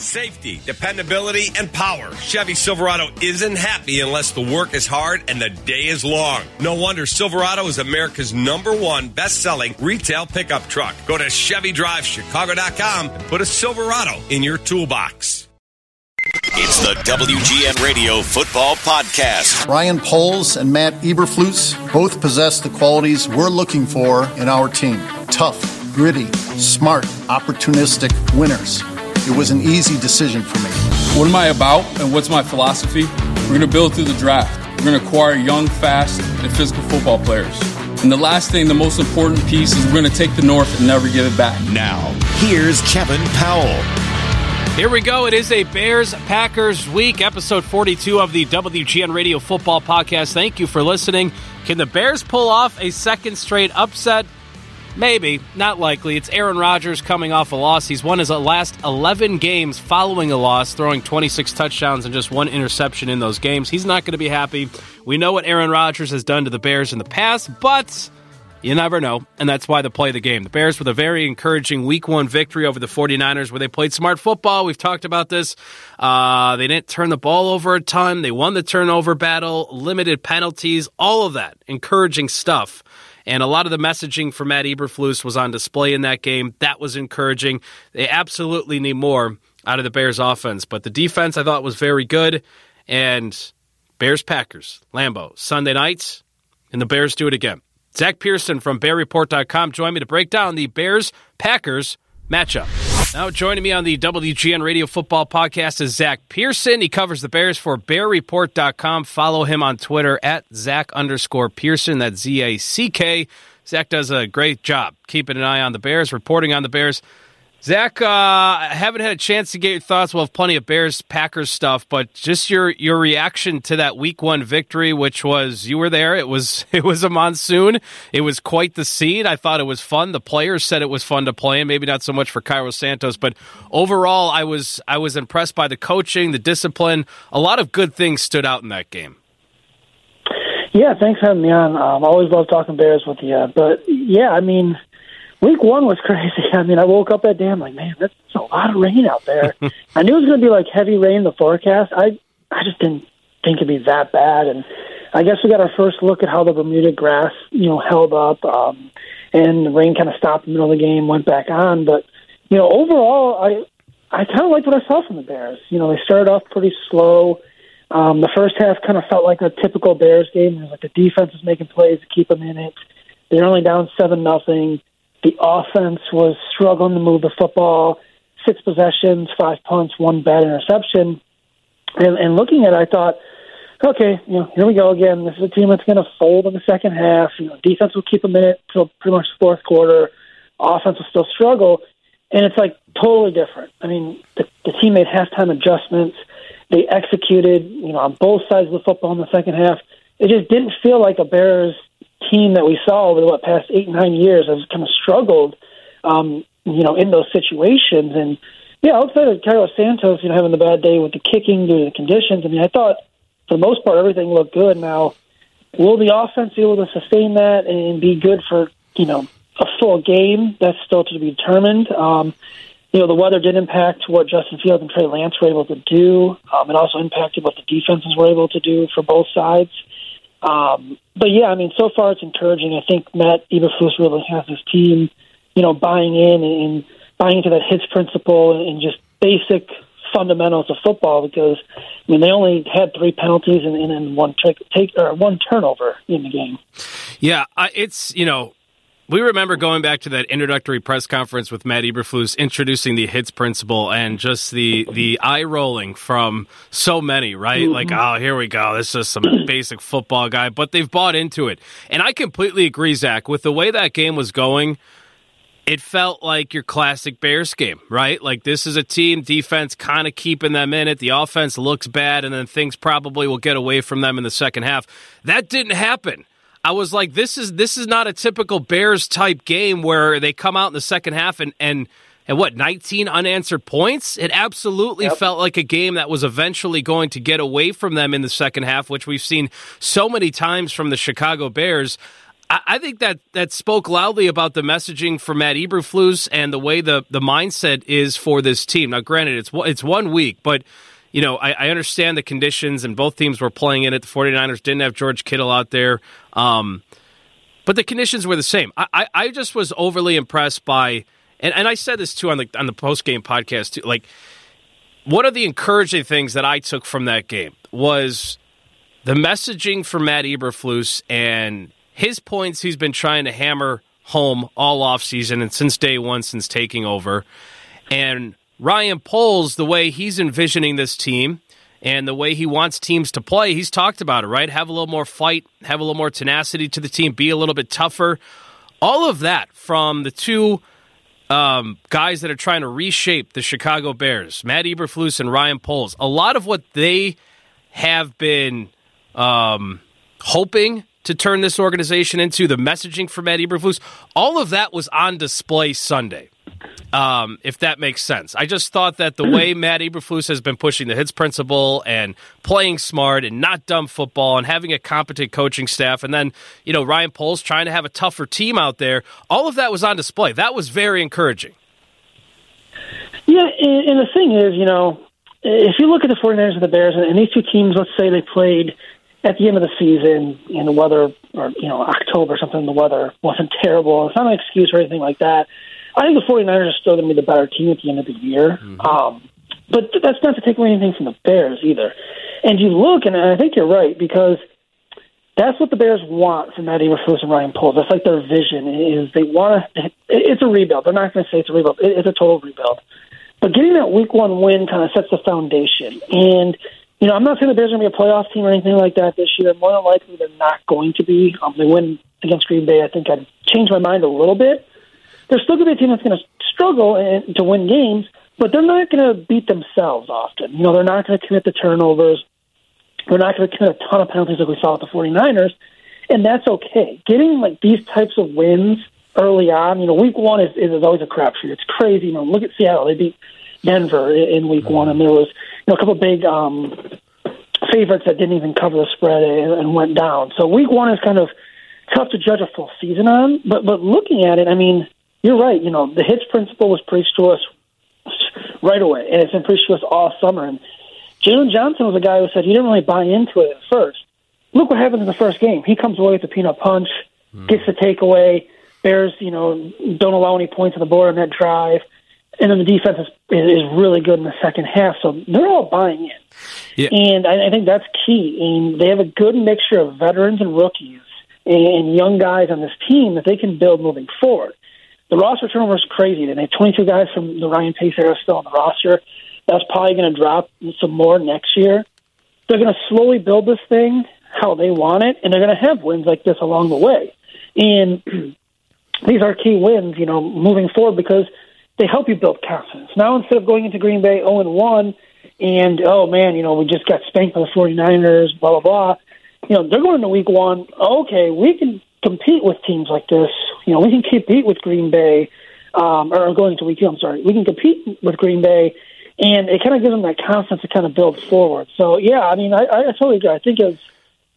Safety, dependability, and power. Chevy Silverado isn't happy unless the work is hard and the day is long. No wonder Silverado is America's number one best selling retail pickup truck. Go to ChevyDriveChicago.com and put a Silverado in your toolbox. It's the WGN Radio Football Podcast. Ryan Poles and Matt Eberflus both possess the qualities we're looking for in our team tough, gritty, smart, opportunistic winners. It was an easy decision for me. What am I about and what's my philosophy? We're going to build through the draft. We're going to acquire young, fast, and physical football players. And the last thing, the most important piece, is we're going to take the North and never give it back. Now, here's Kevin Powell. Here we go. It is a Bears Packers week, episode 42 of the WGN Radio Football Podcast. Thank you for listening. Can the Bears pull off a second straight upset? Maybe, not likely. It's Aaron Rodgers coming off a loss. He's won his last 11 games following a loss, throwing 26 touchdowns and just one interception in those games. He's not going to be happy. We know what Aaron Rodgers has done to the Bears in the past, but you never know, and that's why they play the game. The Bears with a very encouraging week one victory over the 49ers where they played smart football. We've talked about this. Uh, they didn't turn the ball over a ton. They won the turnover battle, limited penalties, all of that encouraging stuff. And a lot of the messaging for Matt Eberflus was on display in that game. That was encouraging. They absolutely need more out of the Bears offense. But the defense I thought was very good. And Bears Packers, Lambeau, Sunday nights, and the Bears do it again. Zack Pearson from BearReport.com joined me to break down the Bears Packers matchup. Now joining me on the WGN Radio Football Podcast is Zack Pearson. He covers the Bears for BearReport.com. Follow him on Twitter at Zack underscore Pearson. That's Z A C K. Zack does a great job keeping an eye on the Bears, reporting on the Bears. Zack, uh, I haven't had a chance to get your thoughts. We'll have plenty of Bears Packers stuff, but just your your reaction to that Week One victory, which was you were there. It was it was a monsoon. It was quite the scene. I thought it was fun. The players said it was fun to play, and maybe not so much for Cairo Santos, but overall, I was I was impressed by the coaching, the discipline. A lot of good things stood out in that game. Yeah, thanks for having me on. Um, I always love talking Bears with you, but yeah, I mean week one was crazy. I mean, I woke up that day, I'm like, man, that's a lot of rain out there. I knew it was going to be like heavy rain in the forecast. I I just didn't think it'd be that bad. And I guess we got our first look at how the Bermuda grass, you know, held up. Um, and the rain kind of stopped in the middle of the game, went back on. But you know, overall, I I kind of liked what I saw from the Bears. You know, they started off pretty slow. Um, the first half kind of felt like a typical Bears game. Where like the defense was making plays to keep them in it. They're only down seven nothing. The offense was struggling to move the football. Six possessions, five punts, one bad interception. And, and looking at it, I thought, okay, you know, here we go again. This is a team that's going to fold in the second half. You know, defense will keep in it till pretty much the fourth quarter. Offense will still struggle, and it's like totally different. I mean, the, the team made halftime adjustments. They executed, you know, on both sides of the football in the second half. It just didn't feel like a Bears team that we saw over the what, past eight nine years has kind of struggled, um, you know, in those situations. And yeah, outside of Carlos Santos, you know, having the bad day with the kicking due to the conditions. I mean, I thought for the most part everything looked good. Now, will the offense be able to sustain that and be good for you know a full game? That's still to be determined. Um, you know, the weather did impact what Justin Fields and Trey Lance were able to do. Um, it also impacted what the defenses were able to do for both sides. Um, but yeah, I mean, so far it's encouraging. I think Matt Eberflus really has his team, you know, buying in and buying into that hits principle and just basic fundamentals of football because I mean they only had three penalties and, and one take, take or one turnover in the game. Yeah, it's you know we remember going back to that introductory press conference with Matt Eberflus introducing the hits principle and just the the eye rolling from so many, right? Mm-hmm. Like, oh, here we go. This is some basic football guy, but they've bought into it. And I completely agree, Zack, with the way that game was going. It felt like your classic Bears game, right? Like this is a team defense kind of keeping them in it. The offense looks bad, and then things probably will get away from them in the second half. That didn't happen. I was like, this is this is not a typical Bears type game where they come out in the second half and and and what 19 unanswered points. It absolutely yep. felt like a game that was eventually going to get away from them in the second half, which we've seen so many times from the Chicago Bears. I, I think that that spoke loudly about the messaging for Matt Eberflus and the way the the mindset is for this team. Now, granted, it's it's one week, but you know, I, I, understand the conditions, and both teams were playing in it. The 49ers didn't have George Kittle out there, um, but the conditions were the same. I, I, I, just was overly impressed by, and, and I said this too on the on the post game podcast too. Like, one of the encouraging things that I took from that game was the messaging for Matt Eberflus and his points he's been trying to hammer home all offseason and since day one, since taking over. And Ryan Poles, the way he's envisioning this team and the way he wants teams to play, he's talked about it, right? Have a little more fight, have a little more tenacity to the team, be a little bit tougher. All of that from the two um, guys that are trying to reshape the Chicago Bears, Matt Eberflus and Ryan Poles. A lot of what they have been um, hoping to turn this organization into, the messaging for Matt Eberflus, all of that was on display Sunday. Um, if that makes sense. I just thought that the way Matt Eberflus has been pushing the hits principle and playing smart and not dumb football and having a competent coaching staff, and then you know Ryan Poles trying to have a tougher team out there, all of that was on display. That was very encouraging. Yeah, and, the thing is, you know, if you look at the 49ers and the Bears, and these two teams, let's say they played at the end of the season and the weather, or, you know, October or something, the weather wasn't terrible. It's not an excuse or anything like that. I think the 49ers are still going to be the better team at the end of the year. Mm-hmm. Um, but that's not to take away anything from the Bears either. And you look, and I think you're right, because that's what the Bears want from Matt Eberflus and Ryan Poles. That's like their vision is they want to. It's a rebuild. They're not going to say it's a rebuild. It's a total rebuild. But getting that Week One win kind of sets the foundation. And you know, I'm not saying the Bears are going to be a playoff team or anything like that this year. More than likely, they're not going to be. Um, they win against Green Bay. I think I'd change my mind a little bit. They're still going to be a team that's going to struggle and, to win games, but they're not going to beat themselves often. You know, they're not going to commit the turnovers. They're not going to commit a ton of penalties like we saw with the 49ers, and that's okay. Getting like these types of wins early on, you know, week one is, is, is always a crapshoot. It's crazy. You know, look at Seattle. They beat Denver in week one, and there was you know a couple of big um, favorites that didn't even cover the spread and, and went down. So week one is kind of tough to judge a full season on. But but looking at it, I mean, you're right. You know, the hits principle was preached to us right away, and it's been preached to us all summer. And Jaylon Johnson was a guy who said he didn't really buy into it at first. Look what happens in the first game. He comes away with the peanut punch, mm. gets the takeaway. Bears, you know, don't allow any points on the board on that drive and then the defense is, is really good in the second half. So they're all buying in, yeah. and I, I think that's key. And they have a good mixture of veterans and rookies and young guys on this team that they can build moving forward. The roster turnover is crazy. They have 22 guys from the Ryan Pace era still on the roster. That's probably going to drop some more next year. They're going to slowly build this thing how they want it, and they're going to have wins like this along the way. And these are key wins, you know, moving forward because – they help you build confidence. Now instead of going into Green Bay 0 and 1 and oh man, you know, we just got spanked by the 49ers, blah blah blah. You know, they're going into week 1, okay, we can compete with teams like this. You know, we can compete with Green Bay um or going into week 2, I'm sorry. We can compete with Green Bay and it kind of gives them that confidence to kind of build forward. So yeah, I mean, I, I totally agree. I think it was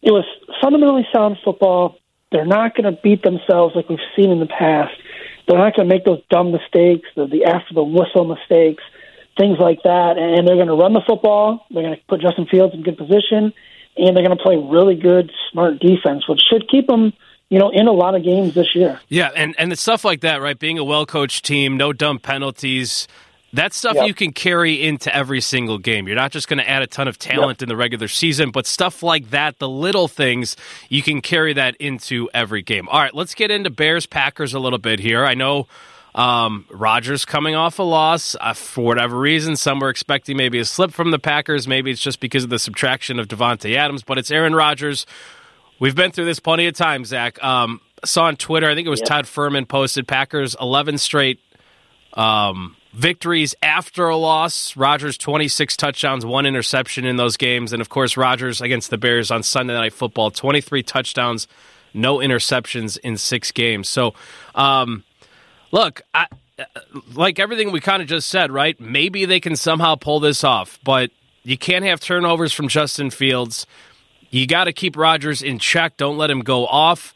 it was fundamentally sound football. They're not going to beat themselves like we've seen in the past. They're not going to make those dumb mistakes, the, the after the whistle mistakes, things like that. And they're going to run the football. They're going to put Justin Fields in good position, and they're going to play really good, smart defense, which should keep them you know, in a lot of games this year. Yeah, and and the stuff like that, right? Being a well coached team, no dumb penalties, that stuff yep. you can carry into every single game. You're not just going to add a ton of talent yep. in the regular season, but stuff like that, the little things, you can carry that into every game. All right, let's get into Bears Packers a little bit here. I know um, Rodgers coming off a loss uh, for whatever reason. Some were expecting maybe a slip from the Packers. Maybe it's just because of the subtraction of Davante Adams, but it's Aaron Rodgers. We've been through this plenty of times, Zack. Um, saw on Twitter, I think it was yep. Todd Furman posted Packers 11 straight um, victories after a loss. Rodgers 26 touchdowns, one interception in those games, and of course Rodgers against the Bears on Sunday Night Football, 23 touchdowns, no interceptions in six games. So, um, look, I, like everything we kind of just said, right? Maybe they can somehow pull this off, but you can't have turnovers from Justin Fields. You got to keep Rodgers in check. Don't let him go off.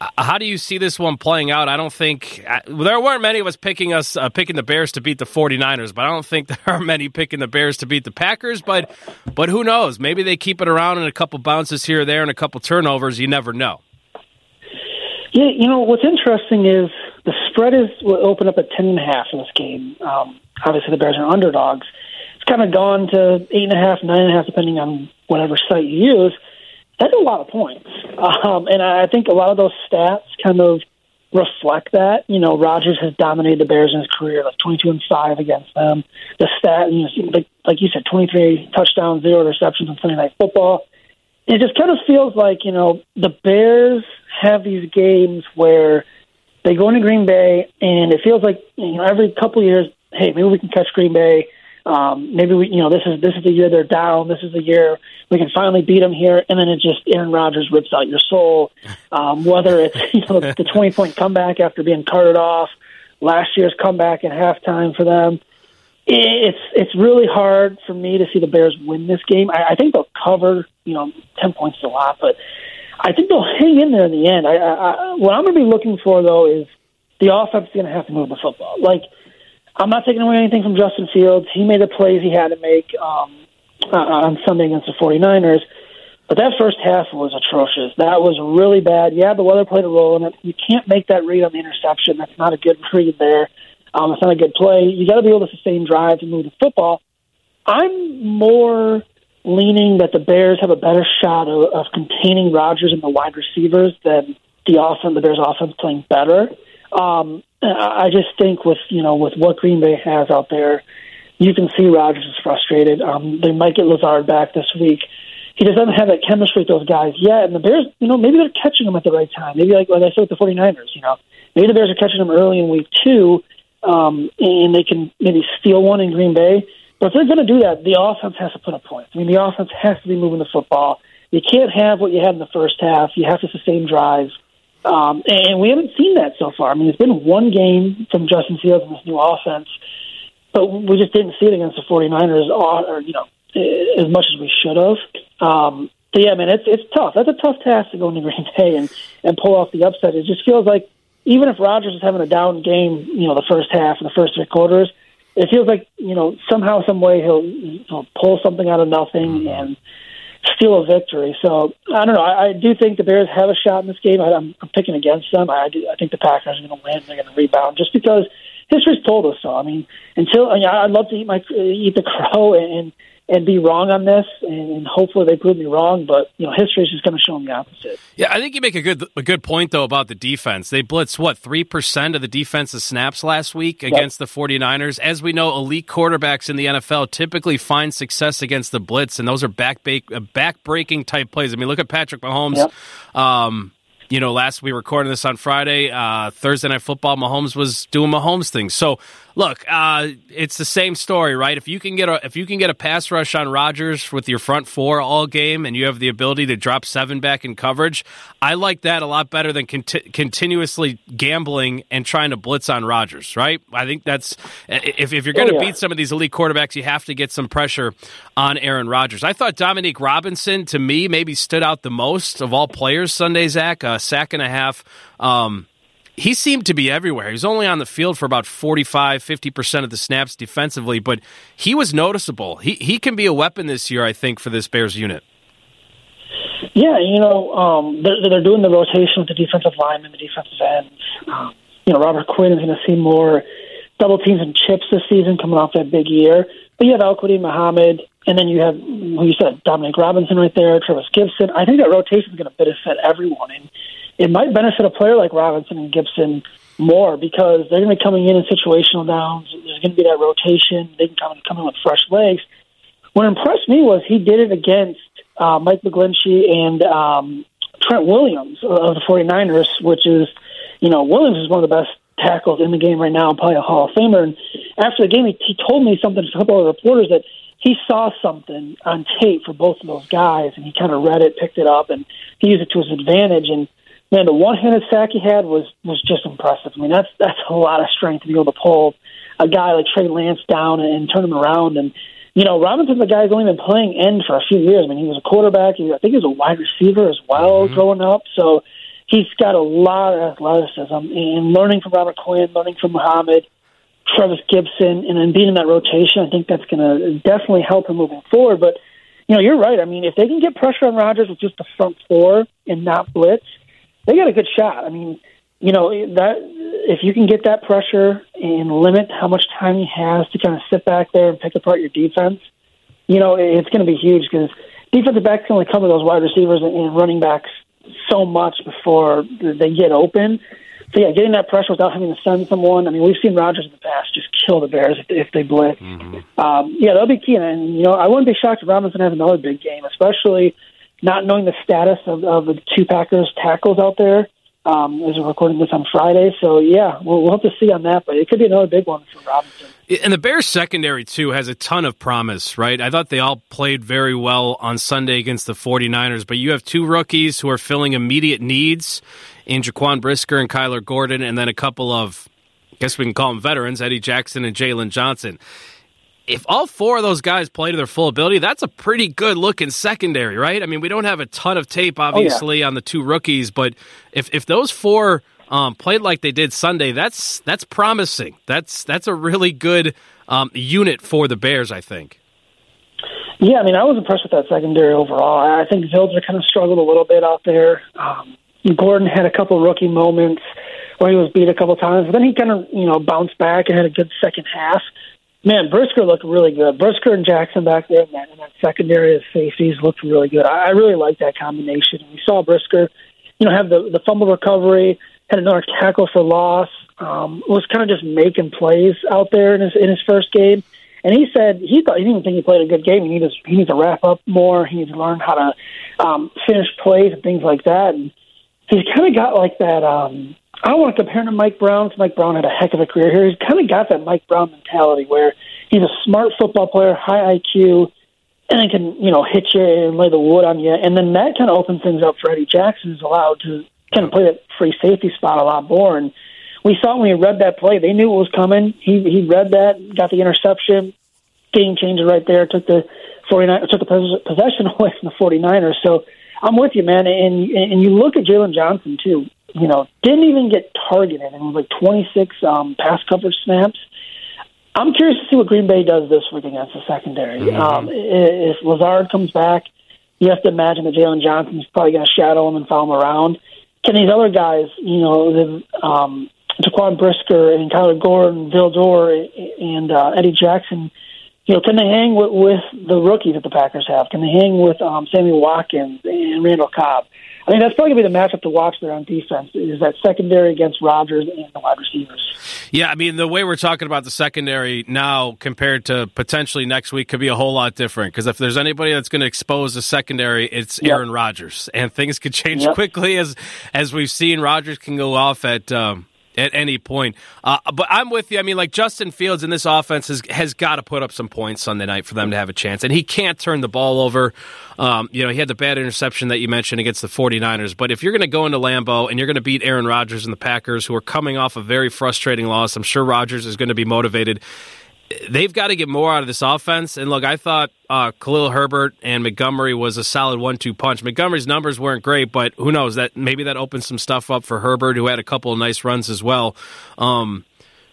Uh, how do you see this one playing out? I don't think uh, there weren't many of us picking us uh, picking the Bears to beat the 49ers, but I don't think there are many picking the Bears to beat the Packers, but but who knows? Maybe they keep it around in a couple bounces here or there and a couple turnovers, you never know. Yeah, you know, what's interesting is the spread is will open up at 10 and a half in this game. Um, obviously the Bears are underdogs. It's kind of gone to eight and a half, nine and a half, depending on whatever site you use that's a lot of points. Um, and I think a lot of those stats kind of reflect that. You know, Rodgers has dominated the Bears in his career, like 22 and 5 against them. The stat, you know, like, like you said, 23 touchdowns, zero interceptions on Sunday Night Football. It just kind of feels like, you know, the Bears have these games where they go into Green Bay and it feels like, you know, every couple of years, hey, maybe we can catch Green Bay um, maybe we, you know, this is this is the year they're down. This is the year we can finally beat them here, and then it just Aaron Rodgers rips out your soul. Um, whether it's you know the twenty point comeback after being carted off, last year's comeback in halftime for them. It's it's really hard for me to see the Bears win this game. I, I think they'll cover. You know, ten points is a lot, but I think they'll hang in there in the end. I, I, I what I'm going to be looking for though is the offense is going to have to move the football. Like I'm not taking away anything from Justin Fields. He made the plays he had to make um, uh, on Sunday against the 49ers. But that first half was atrocious. That was really bad. Yeah, the weather played a role in it. You can't make that read on the interception. That's not a good read there. Um, it's not a good play. You got to be able to sustain drives and move the football. I'm more leaning that the Bears have a better shot of, of containing Rodgers and the wide receivers than the offense. The Bears' offense playing better. Um, I just think with you know with what Green Bay has out there, you can see Rodgers is frustrated. Um, they might get Lazard back this week. He just doesn't have that chemistry with those guys yet. And the Bears, you know, maybe they're catching him at the right time. Maybe like like I said with the 49ers, you know, maybe the Bears are catching him early in week two, um, and they can maybe steal one in Green Bay. But if they're going to do that, the offense has to put up points. I mean, the offense has to be moving the football. You can't have what you had in the first half. You have to sustain drives. Um, and we haven't seen that so far. I mean, it's been one game from Justin Fields in this new offense, but we just didn't see it against the 49ers, or, or you know, as much as we should have. Um, so yeah, man, it's it's tough. That's a tough task to go into Green Bay and and pull off the upset. It just feels like even if Rodgers is having a down game, you know, the first half and the first three quarters, it feels like you know somehow, some way he'll, he'll pull something out of nothing mm-hmm. and steal a victory. So I don't know. I, I do think the Bears have a shot in this game. I, I'm, I'm picking against them. I, do, I think the Packers are going to win. They're going to rebound just because history's told us so. I mean, until I mean, I'd love to eat my eat the crow and and be wrong on this, and hopefully they prove me wrong. But you know, history is just going to show them the opposite. Yeah, I think you make a good a good point though about the defense. They blitzed what three percent of the defensive snaps last week against yep. the 49ers. As we know, elite quarterbacks in the NFL typically find success against the blitz, and those are back uh, back breaking type plays. I mean, look at Patrick Mahomes. Yep. Um, you know, last we recorded this on Friday, uh, Thursday night football. Mahomes was doing Mahomes things. So look, uh, it's the same story, right? If you can get a if you can get a pass rush on Rodgers with your front four all game, and you have the ability to drop seven back in coverage, I like that a lot better than conti- continuously gambling and trying to blitz on Rodgers, right? I think that's if if you're going to oh, yeah. beat some of these elite quarterbacks, you have to get some pressure on Aaron Rodgers. I thought Dominique Robinson to me maybe stood out the most of all players Sunday. Zack, a sack and a half. Um, he seemed to be everywhere. He was only on the field for about 45, 50% of the snaps defensively, but he was noticeable. He, he can be a weapon this year, I think, for this Bears unit. Yeah, you know, um, they're, they're doing the rotation with the defensive linemen, the defensive ends. Um, you know, Robert Quinn is going to see more double teams and chips this season coming off that big year. But you have Al-Quadin Muhammad, and then you have, who you said, Dominique Robinson right there, Trevis Gipson. I think that rotation is going to benefit everyone. And it might benefit a player like Robinson and Gipson more because they're going to be coming in in situational downs. There's going to be that rotation. They can come in, come in with fresh legs. What impressed me was he did it against uh, Mike McGlinchey and um, Trent Williams of the 49ers, which is, you know, Williams is one of the best tackles in the game right now, probably a Hall of Famer. And after the game, he, he told me something to a couple of reporters that he saw something on tape for both of those guys, and he kind of read it, picked it up, and he used it to his advantage. And man, the one-handed sack he had was was just impressive. I mean, that's that's a lot of strength to be able to pull a guy like Trey Lance down and, and turn him around. And you know, Robinson's a guy who's only been playing end for a few years. I mean, he was a quarterback. He, I think he was a wide receiver as well mm-hmm. growing up. So he's got a lot of athleticism and learning from Robert Quinn, learning from Muhammad, Trevis Gipson, and then being in that rotation, I think that's going to definitely help him moving forward. But you know, you're right. I mean, if they can get pressure on Rodgers with just the front four and not blitz, they got a good shot. I mean, you know that if you can get that pressure and limit how much time he has to kind of sit back there and pick apart your defense, you know it's going to be huge because defensive backs can only cover those wide receivers and running backs so much before they get open. So yeah, getting that pressure without having to send someone. I mean, we've seen Rodgers in the past just kill the Bears if, if they blitz. Mm-hmm. Um, yeah, that'll be key. And you know, I wouldn't be shocked if Robinson has another big game, especially not knowing the status of, of the two Packers tackles out there. Um, as we're recording this on Friday, so yeah, we'll, we'll have to see on that, but it could be another big one for Robinson. And the Bears secondary too has a ton of promise, right? I thought they all played very well on Sunday against the 49ers, but you have two rookies who are filling immediate needs in Jaquan Brisker and Kyler Gordon, and then a couple of, I guess we can call them veterans, Eddie Jackson and Jaylon Johnson. If all four of those guys play to their full ability, that's a pretty good looking secondary, right? I mean, we don't have a ton of tape, obviously, oh, yeah. on the two rookies, but if if those four um, played like they did Sunday, that's that's promising. That's that's a really good um, unit for the Bears, I think. Yeah, I mean, I was impressed with that secondary overall. I think Zylstra kind of struggled a little bit out there. Um, Gordon had a couple rookie moments where he was beat a couple times, but then he kind of you know bounced back and had a good second half. Man, Brisker looked really good. Brisker and Jackson back there in that, that secondary of safeties looked really good. I, I really like that combination. We saw Brisker, you know, have the the fumble recovery, had another tackle for loss. Um, was kind of just making plays out there in his in his first game. And he said he thought he didn't think he played a good game. He needs he needs to wrap up more. He needs to learn how to um, finish plays and things like that. And he's kind of got like that. Um, I want to compare him to Mike Brown. Mike Brown had a heck of a career here. He's kind of got that Mike Brown mentality where he's a smart football player, high IQ, and can you know hit you and lay the wood on you. And then that kind of opens things up for Eddie Jackson, who's allowed to kind of play that free safety spot a lot more. And we saw when he read that play, they knew it was coming. He he read that, got the interception, game changer right there. Took the 49 took the possession away from the 49ers. So I'm with you, man. And and you look at Jaylon Johnson too. You know, didn't even get targeted and was like 26 um, pass coverage snaps. I'm curious to see what Green Bay does this week against the secondary. Mm-hmm. Um, if Lazard comes back, you have to imagine that Jaylon Johnson's probably going to shadow him and follow him around. Can these other guys, you know, the, um, Jaquan Brisker and Kyler Gordon, Vildor, and uh, Eddie Jackson, you know, can they hang with, with the rookies that the Packers have? Can they hang with um, Sammy Watkins and Randall Cobb? I think that's probably going to be the matchup to watch there on defense is that secondary against Rodgers and the wide receivers. Yeah, I mean, the way we're talking about the secondary now compared to potentially next week could be a whole lot different because if there's anybody that's going to expose the secondary, it's yep. Aaron Rodgers. And things could change yep. quickly as as we've seen. Rodgers can go off at. Um, at any point. Uh, but I'm with you. I mean, like Justin Fields in this offense has, has got to put up some points Sunday night for them to have a chance. And he can't turn the ball over. Um, you know, he had the bad interception that you mentioned against the 49ers. But if you're going to go into Lambeau and you're going to beat Aaron Rodgers and the Packers, who are coming off a very frustrating loss, I'm sure Rodgers is going to be motivated they've got to get more out of this offense. And look, I thought uh, Khalil Herbert and Montgomery was a solid one-two punch. Montgomery's numbers weren't great, but who knows? That maybe that opens some stuff up for Herbert, who had a couple of nice runs as well. Um,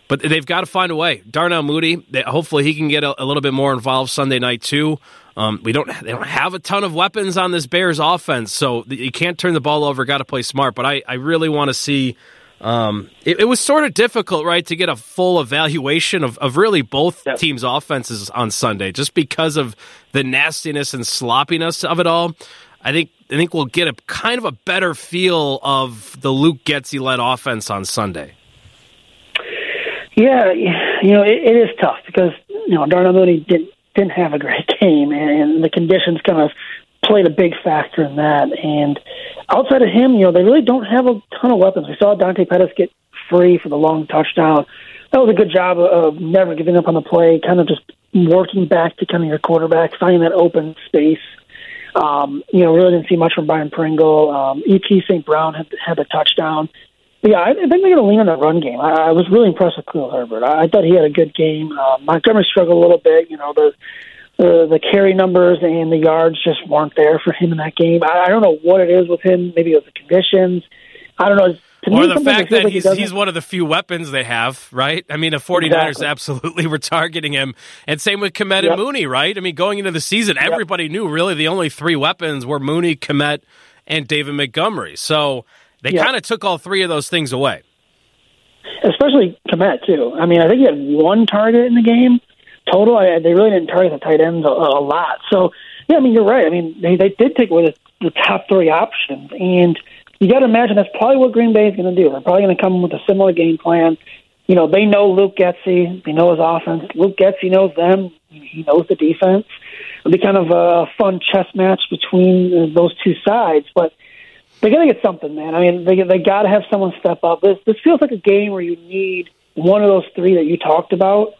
but they've got to find a way. Darnell Mooney, they, hopefully he can get a, a, little bit more involved Sunday night too. Um, we don't they don't have a ton of weapons on this Bears offense, so you can't turn the ball over. Got to play smart. But I, I really want to see um, it, it, was sort of difficult, right, to get a full evaluation of, of really both teams' offenses on Sunday, just because of the nastiness and sloppiness of it all. I think I think we'll get a kind of a better feel of the Luke Getsy led offense on Sunday. Yeah, you know it, it is tough because you know Darnell Mooney didn't didn't have a great game, and the conditions kind of played a big factor in that. And outside of him, you know, they really don't have a ton of weapons. We saw Dante Pettis get free for the long touchdown. That was a good job of never giving up on the play, kind of just working back to kind of your quarterback, finding that open space. Um, you know, really didn't see much from Byron Pringle. Um, E.Q. St. Brown had, had the touchdown. But yeah, I think they're going to lean on the run game. I, I was really impressed with Khalil Herbert. I, I thought he had a good game. Uh, Montgomery struggled a little bit. You know, the the the carry numbers and the yards just weren't there for him in that game. I, I don't know what it is with him. Maybe it was the conditions. I don't know. To or me, the fact that like he's, doesn't- he's one of the few weapons they have, right? I mean, the 49ers Exactly. absolutely were targeting him. And same with Kmet Yep. and Mooney, right? I mean, going into the season, everybody knew really the only three weapons were Mooney, Kmet, and David Montgomery. So they Yep. kind of took all three of those things away. especially Kmet too. I mean, I think he had one target in the game total. I, they really didn't target the tight ends a, a lot. So yeah, I mean, you're right. I mean, they they did take away the, the top three options, and you got to imagine that's probably what Green Bay is going to do. They're probably going to come with a similar game plan. You know, they know Luke Getsy. They know his offense. Luke Getsy knows them. He knows the defense. It'll be kind of a fun chess match between uh, those two sides, but they got to get something, man. I mean, they they got to have someone step up. This this feels like a game where you need one of those three that you talked about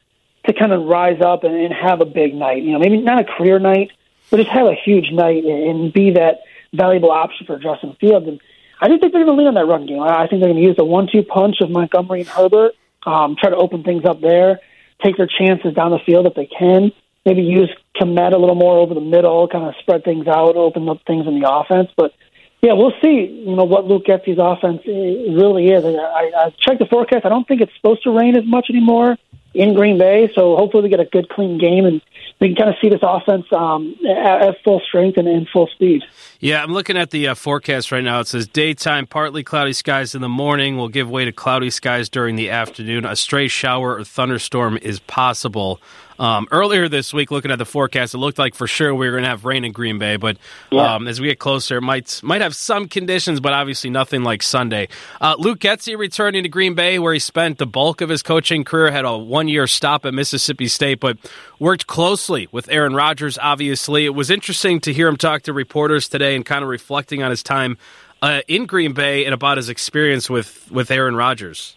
to kind of rise up and, and have a big night. You know, maybe not a career night, but just have a huge night and, and be that valuable option for Justin Fields. And I do think they're going to lean on that run game. I I think they're going to use the one-two punch of Montgomery and Herbert, um, try to open things up there, take their chances down the field if they can. Maybe use Kmet a little more over the middle, kind of spread things out, open up things in the offense. But yeah, we'll see. You know what Luke Getsy's offense really is. I, I checked the forecast. I don't think it's supposed to rain as much anymore in Green Bay. So hopefully we get a good, clean game and we can kind of see this offense um, at, at full strength and, and full speed. Yeah, I'm looking at the uh, forecast right now. It says daytime, partly cloudy skies in the morning will give way to cloudy skies during the afternoon. A stray shower or thunderstorm is possible. Um, earlier this week, looking at the forecast, it looked like for sure we were going to have rain in Green Bay, but Yeah. um, as we get closer, it might might have some conditions, but obviously nothing like Sunday. Uh, Luke Getsy returning to Green Bay, where he spent the bulk of his coaching career, had a one year stop at Mississippi State, but worked closely with Aaron Rodgers. Obviously, it was interesting to hear him talk to reporters today and kind of reflecting on his time uh, in Green Bay and about his experience with with Aaron Rodgers.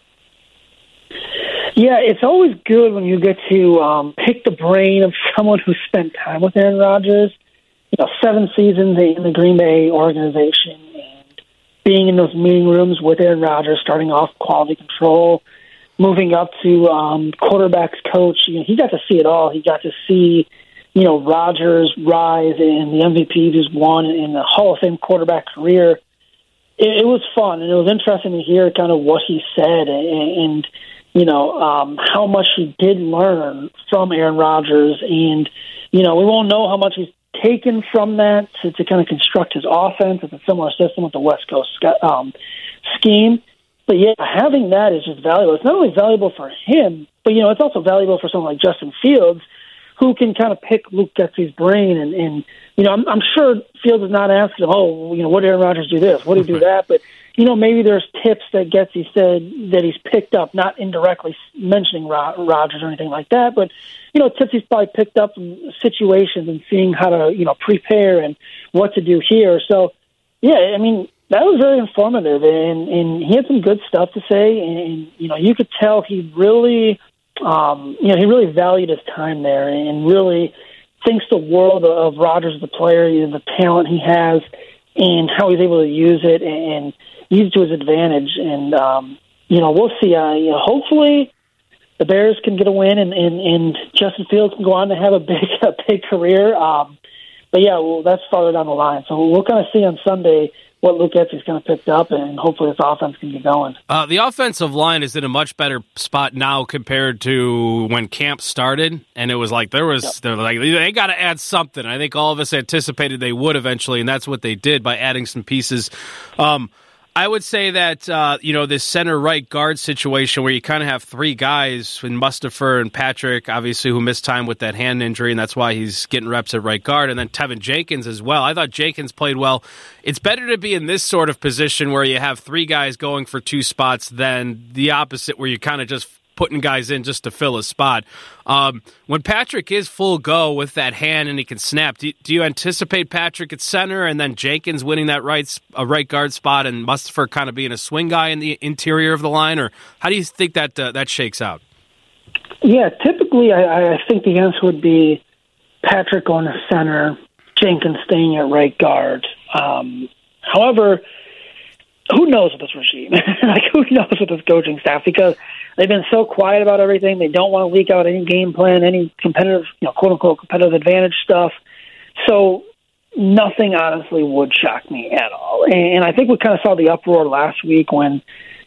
Yeah, it's always good when you get to um, pick the brain of someone who spent time with Aaron Rodgers. You know, seven seasons in the Green Bay organization and being in those meeting rooms with Aaron Rodgers, starting off quality control, moving up to um, quarterbacks coach. You know, he got to see it all. He got to see, you know, Rodgers rise and the MVP he's won in the Hall of Fame quarterback career. It, it was fun and it was interesting to hear kind of what he said and, and you know, um, how much he did learn from Aaron Rodgers. And, you know, we won't know how much he's taken from that to, to kind of construct his offense. It's a similar system with the West Coast um, scheme. But yeah, having that is just valuable. It's not only valuable for him, but, you know, it's also valuable for someone like Justin Fields, who can kind of pick Luke Getsy's brain. And, and you know, I'm, I'm sure Fields is not asking oh, you know, what did Aaron Rodgers do this? What did he do that? But, you know, maybe there's tips that Getsy said that he's picked up, not indirectly mentioning Ro- Rodgers or anything like that, but you know, tips he's probably picked up from situations and seeing how to you know prepare and what to do here. So, yeah, I mean, that was very informative, and and he had some good stuff to say, and you know, you could tell he really, um, you know, he really valued his time there, and really thinks the world of Rodgers, the player, you know, the talent he has, and how he's able to use it and use it to his advantage. And um, you know, we'll see. Uh, you know, hopefully, the Bears can get a win, and, and and Justin Fields can go on to have a big a big career. Um, but yeah, well, that's farther down the line. So we'll kind of see on Sunday what Luke Getsy's kind of picked up, and hopefully this offense can get going. Uh, the offensive line is in a much better spot now compared to when camp started, and it was like there was they're like they got to add something. I think all of us anticipated they would eventually, and that's what they did by adding some pieces. Um, I would say that uh, you know this center right guard situation where you kind of have three guys in Mustipher and Patrick, obviously who missed time with that hand injury, and that's why he's getting reps at right guard, and then Teven Jenkins as well. I thought Jenkins played well. It's better to be in this sort of position where you have three guys going for two spots than the opposite where you kind of just putting guys in just to fill a spot. Um, when Patrick is full go with that hand and he can snap, do, do you anticipate Patrick at center and then Jenkins winning that right a right guard spot and Mustipher kind of being a swing guy in the interior of the line, or how do you think that uh, that shakes out? Yeah, typically I, I think the answer would be Patrick going to center, Jenkins staying at right guard. Um, however, who knows with this regime? like who knows with this coaching staff because they've been so quiet about everything. They don't want to leak out any game plan, any competitive, you know, quote unquote competitive advantage stuff. So nothing honestly would shock me at all. And I think we kind of saw the uproar last week when,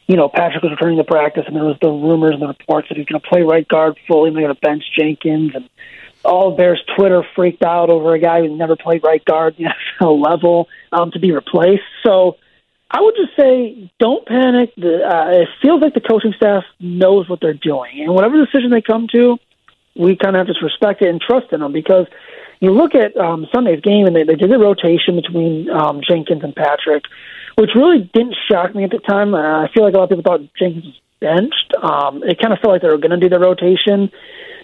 you know, Patrick was returning to practice and there was the rumors and the reports that he's going to play right guard fully and they're going to bench Jenkins and all of Bears Twitter freaked out over a guy who never played right guard the NFL level um, to be replaced. So I would just say don't panic. The, uh, it feels like the coaching staff knows what they're doing, and whatever decision they come to, we kind of have to respect it and trust in them because you look at um, Sunday's game and they, they did a rotation between um, Jenkins and Patrick, which really didn't shock me at the time. Uh, I feel like a lot of people thought Jenkins was benched. Um, it kind of felt like they were going to do the rotation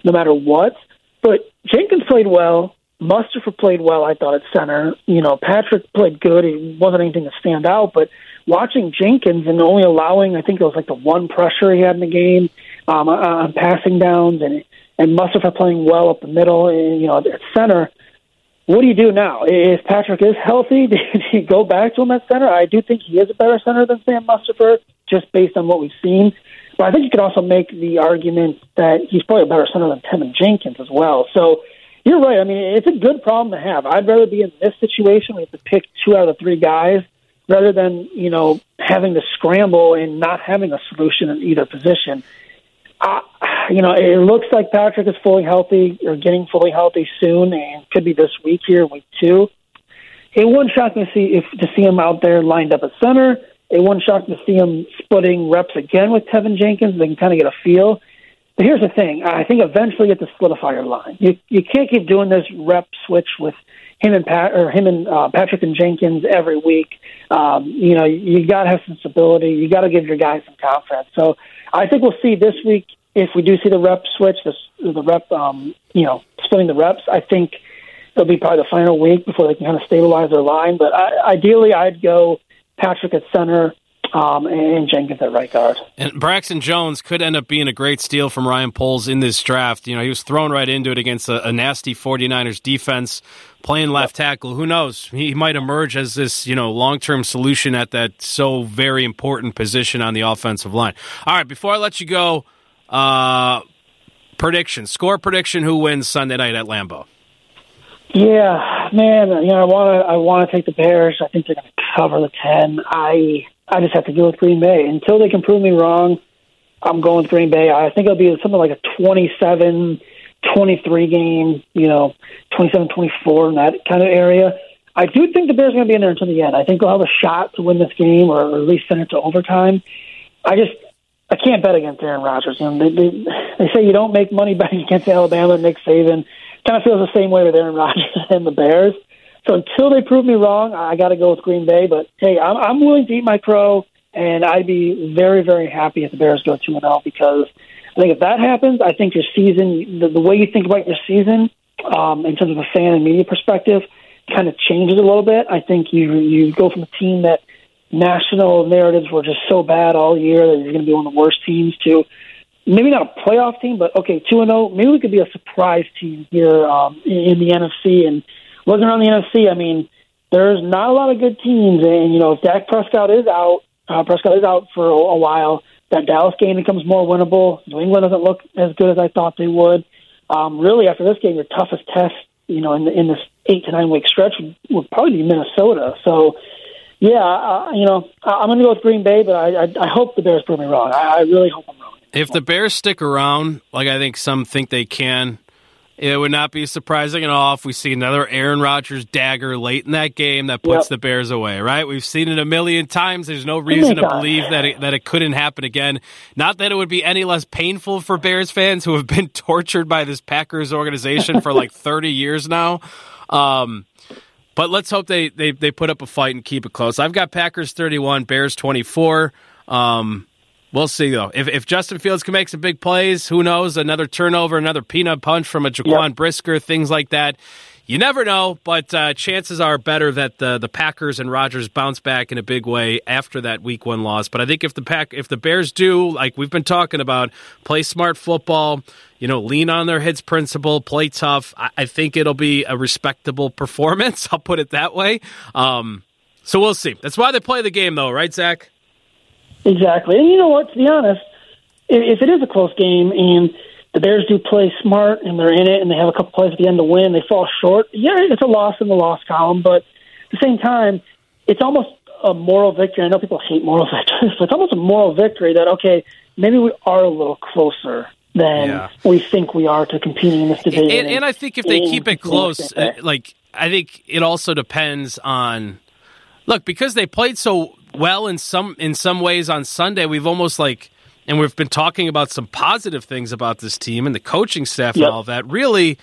no matter what. But Jenkins played well. Mustipher played well, I thought, at center. You know, Patrick played good. He wasn't anything to stand out, but watching Jenkins and only allowing, I think it was like the one pressure he had in the game um, on passing downs and and Mustipher playing well up the middle, and, you know, at center. What do you do now? If Patrick is healthy, do you go back to him at center? I do think he is a better center than Sam Mustipher, just based on what we've seen. But I think you could also make the argument that he's probably a better center than Teven Jenkins as well. So you're right. I mean, it's a good problem to have. I'd rather be in this situation. We have to pick two out of three guys rather than you know having to scramble and not having a solution in either position. Uh, you know, it looks like Patrick is fully healthy or getting fully healthy soon, and could be this week here, week two. It wouldn't shock me to see if to see him out there lined up at center. It wouldn't shock me to see him splitting reps again with Teven Jenkins. They can kind of get a feel. But here's the thing: I think eventually you have to solidify your line. You you can't keep doing this rep switch with him and Pat or him and uh, Patrick and Jenkins every week. Um, you know, you got to have some stability. You got to give your guys some confidence. So I think we'll see this week if we do see the rep switch, the the rep, um, you know, splitting the reps. I think it'll be probably the final week before they can kind of stabilize their line. But I, ideally, I'd go Patrick at center, um, and Jenkins at right guard. And Braxton Jones could end up being a great steal from Ryan Poles in this draft. You know, he was thrown right into it against a, a nasty 49ers defense, playing left yep. tackle. Who knows? He might emerge as this, you know, long term solution at that so very important position on the offensive line. All right, before I let you go, uh, prediction, score prediction, who wins Sunday night at Lambeau? Yeah, man, you know, I want to I want to take the Bears. I think they're going to cover the 10. I I just have to go with Green Bay. Until they can prove me wrong, I'm going with Green Bay. I think it'll be something like a 27 23 game, you know, 27 24 in that kind of area. I do think the Bears are going to be in there until the end. I think they'll have a shot to win this game or, at least send it to overtime. I just, I can't bet against Aaron Rodgers. You know, they, they, they say you don't make money betting against Alabama and Nick Saban. Kind of feels the same way with Aaron Rodgers and the Bears. So until they prove me wrong, I got to go with Green Bay. But hey, I'm, I'm willing to eat my crow, and I'd be very, very happy if the Bears go two and zero oh because I think if that happens, I think your season, the, the way you think about your season, um, in terms of a fan and media perspective, kind of changes a little bit. I think you you go from a team that national narratives were just so bad all year that you're going to be one of the worst teams to maybe not a playoff team, but okay, two and zero. Oh, maybe we could be a surprise team here um, in the NFC and looking around the NFC, I mean, there's not a lot of good teams, and you know, if Dak Prescott is out, uh, Prescott is out for a, while. That Dallas game becomes more winnable. New England doesn't look as good as I thought they would. Um, really, after this game, your toughest test, you know, in, in this eight to nine week stretch would, would probably be Minnesota. So, yeah, uh, you know, I'm going to go with Green Bay, but I, I, I hope the Bears prove me wrong. I, I really hope I'm wrong. If the Bears stick around, like I think some think they can, it would not be surprising at all if we see another Aaron Rodgers dagger late in that game that puts yep. the Bears away, right? We've seen it a million times. There's no reason to believe that it, that it couldn't happen again. Not that it would be any less painful for Bears fans who have been tortured by this Packers organization for like 30 years now. Um, but let's hope they, they, they put up a fight and keep it close. I've got Packers 31, Bears 24. Um, We'll see though. If if Justin Fields can make some big plays, who knows? Another turnover, another peanut punch from a Jaquan yep. Brisker, things like that. You never know, but uh, chances are better that the the Packers and Rodgers bounce back in a big way after that Week One loss. But I think if the pack if the Bears do, like we've been talking about, play smart football, you know, lean on their hits principle, play tough, I, I think it'll be a respectable performance. I'll put it that way. Um, so we'll see. That's why they play the game, though, right, Zack? Exactly. And you know what? To be honest, if, if it is a close game and the Bears do play smart and they're in it and they have a couple plays at the end to win. They fall short. Yeah, it's a loss in the loss column, but at the same time, it's almost a moral victory. I know people hate moral victories, but it's almost a moral victory that okay, maybe we are a little closer than Yeah. we think we are to competing in this division. And, and I think if they and keep it close, against uh, that. like I think it also depends on look because they played so well in some in some ways on Sunday. We've almost like and we've been talking about some positive things about this team and the coaching staff and all of that. Really,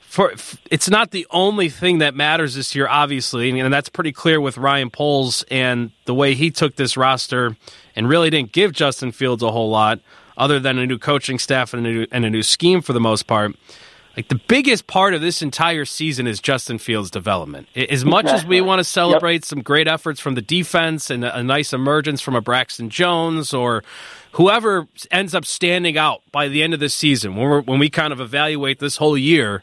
for it's not the only thing that matters this year, obviously, and that's pretty clear with Ryan Poles and the way he took this roster and really didn't give Justin Fields a whole lot, other than a new coaching staff and a new, and a new scheme for the most part. Like the biggest part of this entire season is Justin Fields' development. As much as we want to celebrate some great efforts from the defense and a, a nice emergence from a Braxton Jones or whoever ends up standing out by the end of the season, when, we're, when we kind of evaluate this whole year,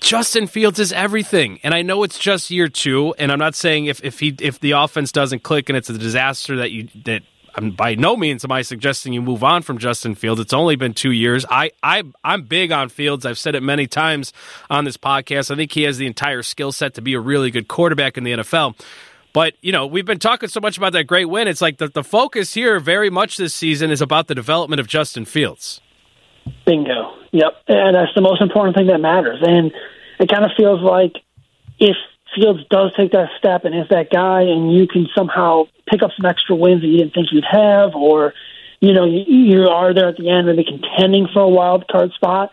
Justin Fields is everything. And I know it's just year two, and I'm not saying if, if he if the offense doesn't click and it's a disaster that you that I'm by no means am I suggesting you move on from Justin Fields. It's only been two years. I, I I'm big on Fields. I've said it many times on this podcast. I think he has the entire skill set to be a really good quarterback in the NFL. But, you know, we've been talking so much about that great win. It's like the, the focus here very much this season is about the development of Justin Fields. Bingo. Yep. And that's the most important thing that matters. And it kind of feels like if Fields does take that step and is that guy, and you can somehow pick up some extra wins that you didn't think you'd have, or you know you, you are there at the end, maybe contending for a wild card spot.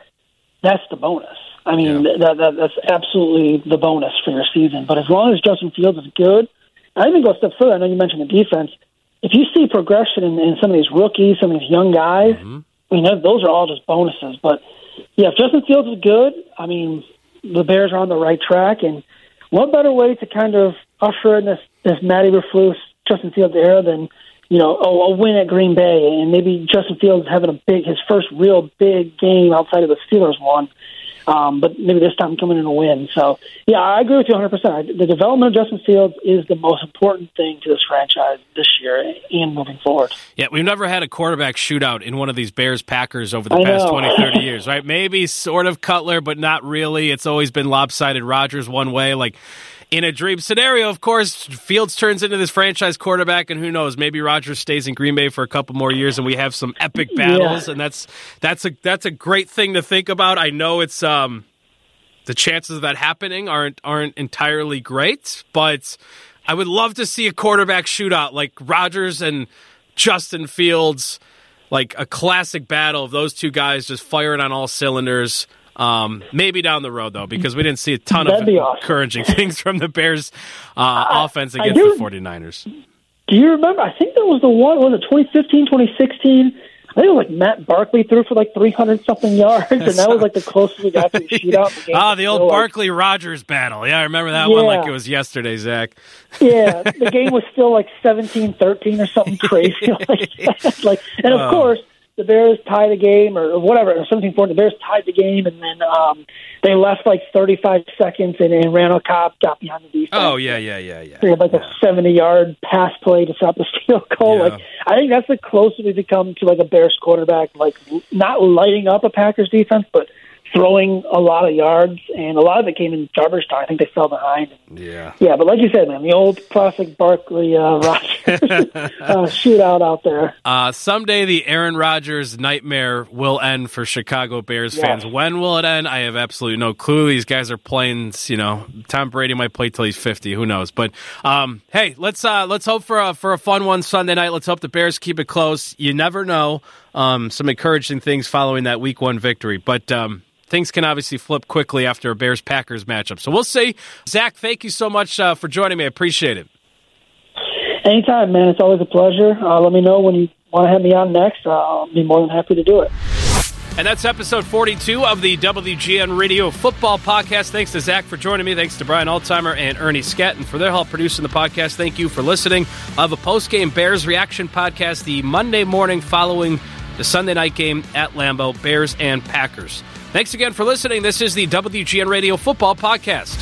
That's the bonus. I mean, that, that that's absolutely the bonus for your season. But as long as Justin Fields is good, I even go a step further. I know you mentioned the defense. If you see progression in, in some of these rookies, some of these young guys, mm-hmm. I mean, those- those are all just bonuses. But yeah, if Justin Fields is good, I mean, the Bears are on the right track. And what better way to kind of usher in this this Matty Eberflus, Justin Fields era than you know a, a win at Green Bay and maybe Justin Fields having a big his first real big game outside of the Steelers one. Um, but maybe this time coming in a win. So, yeah, I agree with you 100%. The development of Justin Fields is the most important thing to this franchise this year and moving forward. Yeah, we've never had a quarterback shootout in one of these Bears Packers over the I past know. twenty, thirty 20, 30 years, right? Maybe sort of Cutler, but not really. It's always been lopsided Rodgers one way. Like in a dream scenario, of course, Fields turns into this franchise quarterback, and who knows? Maybe Rodgers stays in Green Bay for a couple more years, and we have some epic battles, and that's that's a that's a great thing to think about. I know it's um the chances of that happening aren't aren't entirely great, but I would love to see a quarterback shootout like Rodgers and Justin Fields, like a classic battle of those two guys just firing on all cylinders. Um, maybe down the road though, because we didn't see a ton of That'd awesome. encouraging things from the Bears uh, offense against do- the 49ers. Do you remember? I think that was the one. Was it 2015, 2016? I think it was like Matt Barkley threw for like 300 something yards, and that was like the closest we got to a shootout. The Ah, the old Barkley Rodgers battle. Yeah, I remember that one like it was yesterday, Zack. yeah, the game was still like 17-13 or something crazy like. Like, and of Oh. course, the Bears tied the game or whatever, or 17-14. The Bears tied the game, and then um, they left like 35 seconds, and, and Randall Cobb got behind the defense. Oh yeah, yeah, yeah, yeah. They had like a 70 yard pass play to stop the field goal. Yeah. Like I think that's the closest we've become to like a Bears quarterback, like not lighting up a Packers defense, but throwing a lot of yards, and a lot of it came in garbage time. I think they fell behind. Yeah. Yeah, but like you said, man, the old classic Barkley uh, Rodgers uh, shootout out there. Uh, someday the Aaron Rodgers nightmare will end for Chicago Bears Yes. fans. When will it end? I have absolutely no clue. These guys are playing. You know, Tom Brady might play till he's fifty. Who knows? But um, hey, let's uh, let's hope for a for a fun one Sunday night. Let's hope the Bears keep it close. You never know. Um, some encouraging things following that Week One victory, but. Um, Things can obviously flip quickly after a Bears Packers matchup. So we'll see. Zack, thank you so much uh, for joining me. I appreciate it. Anytime, man. It's always a pleasure. Uh, let me know when you want to have me on next. Uh, I'll be more than happy to do it. And that's episode 42 of the WGN Radio Football Podcast. Thanks to Zack for joining me. Thanks to Brian Altheimer and Ernie Sketton for their help producing the podcast. Thank you for listening. I have a post-game Bears reaction podcast the Monday morning following the Sunday night game at Lambeau, Bears and Packers. Thanks again for listening. This is the WGN Radio Football Podcast.